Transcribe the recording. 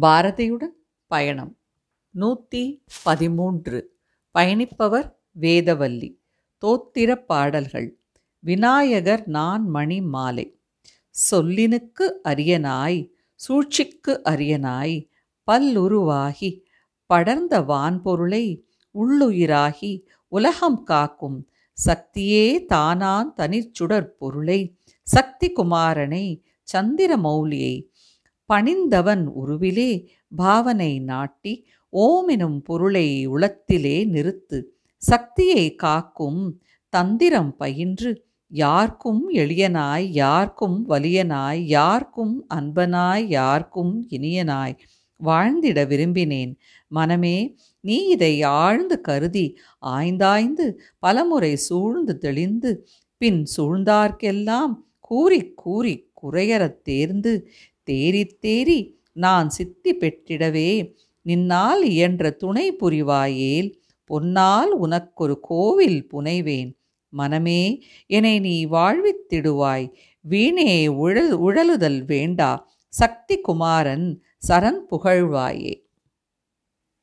பாரதியுடன் பயணம். நூற்றி பதிமூன்று. பயணிப்பவர் வேதவல்லி. தோத்திர பாடல்கள். விநாயகர் நான் மணி மாலை. சொல்லினுக்கு அரியனாய் சூழ்ச்சிக்கு அரியனாய் பல்லுருவாகி படர்ந்த வான்பொருளை உள்ளுயிராகி உலகம் காக்கும் சக்தியே தானான் தனிச்சுடற் பொருளை சக்தி குமாரனை சந்திர மௌலியை பணிந்தவன் உருவிலே பாவனை நாட்டி ஓமெனும் பொருளை உளத்திலே நிறுத்து சக்தியை காக்கும் தந்திரம் பயின்று யார்க்கும் எளியனாய் யார்க்கும் வலியனாய் யார்க்கும் அன்பனாய் யார்க்கும் இனியனாய் வாழ்ந்திட விரும்பினேன். மனமே நீ இதை ஆழ்ந்து கருதி ஆய்ந்தாய்ந்து பலமுறை சூழ்ந்து தெளிந்து பின் சூழ்ந்தார்க்கெல்லாம் கூறி கூறி குறையறத் தேர்ந்து தேறி தேறி நான் சித்தி பெற்றிடவே. நின்னால் இயன்ற துணை புரிவாயேல். பொன்னால் உனக்கொரு கோவில் புனைவேன். மனமே என்னை நீ வாழ்வித்திடுவாய் வீணே உழல் உழலுதல் வேண்டா. சக்தி குமாரன் சரண் புகழ்வாயே.